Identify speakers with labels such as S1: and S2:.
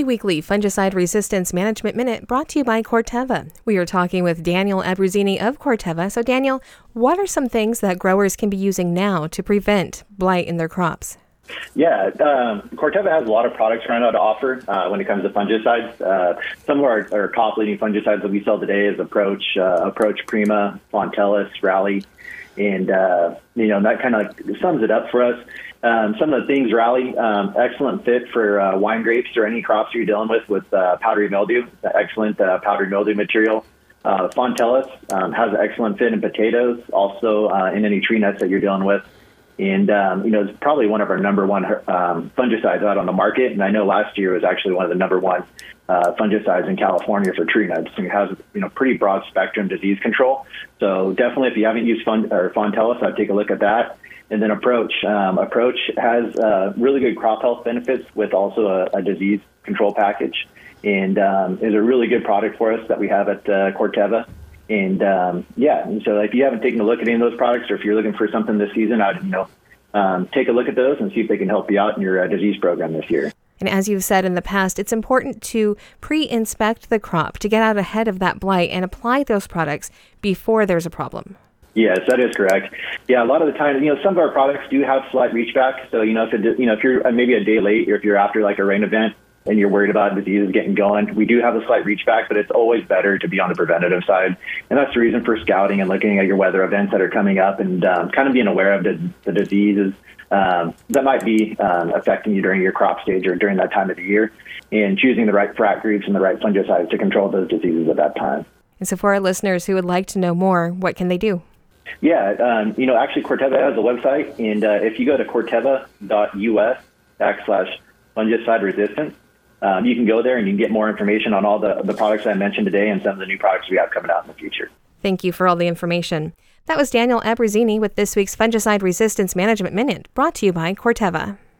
S1: the weekly Fungicide Resistance Management Minute brought to you by Corteva. We are talking with Daniel Abruzzini of Corteva. So, Daniel, what are some things that growers can be using now to prevent blight in their crops?
S2: Yeah, um, Corteva has a lot of products right now to offer uh, when it comes to fungicides. Uh, some of our, our, top leading fungicides that we sell today is Approach, uh, Approach Prima, Fontelis, Rally, and uh, you know that kind of sums it up for us. Um, some of the things Rally, um, excellent fit for uh, wine grapes or any crops you're dealing with with uh, powdery mildew. Excellent powdery mildew material. Fontelis um, has an excellent fit in potatoes, also in any tree nuts that you're dealing with. And, um, you know, it's probably one of our number one um, fungicides out on the market. And I know last year was actually one of the number one uh, fungicides in California for tree nuts. And it has, you know, pretty broad spectrum disease control. So definitely if you haven't used Fun- or Fontelis, I'd take a look at that. And then Approach. Um, Approach has uh, really good crop health benefits with also a, a disease control package and um, is a really good product for us that we have at uh, Corteva. And um, yeah, and so if you haven't taken a look at any of those products, or if you're looking for something this season, I'd you know um, take a look at those and see if they can help you out in your uh, disease program this year.
S1: And as you've said in the past, it's important to pre inspect the crop to get out ahead of that blight and apply those products before there's a problem.
S2: Yes, that is correct. Yeah, a lot of the time, you know, some of our products do have slight reach back. So, you know, if it, you know, if you're uh, maybe a day late or if you're after like a rain event, and you're worried about diseases getting going, we do have a slight reach back, but it's always better to be on the preventative side. And that's the reason for scouting and looking at your weather events that are coming up and um, kind of being aware of the, the diseases um, that might be um, affecting you during your crop stage or during that time of the year, and choosing the right frac groups and the right fungicides to control those diseases at that time.
S1: And so, for our listeners who would like to know more, what can they do?
S2: Yeah, um, you know, actually, Corteva has a website, and uh, if you go to corteva.us backslash fungicide resistance, um, you can go there and you can get more information on all the, the products I mentioned today and some of the new products we have coming out in the future.
S1: Thank you for all the information. That was Daniel Abruzzini with this week's Fungicide Resistance Management Minute, brought to you by Corteva.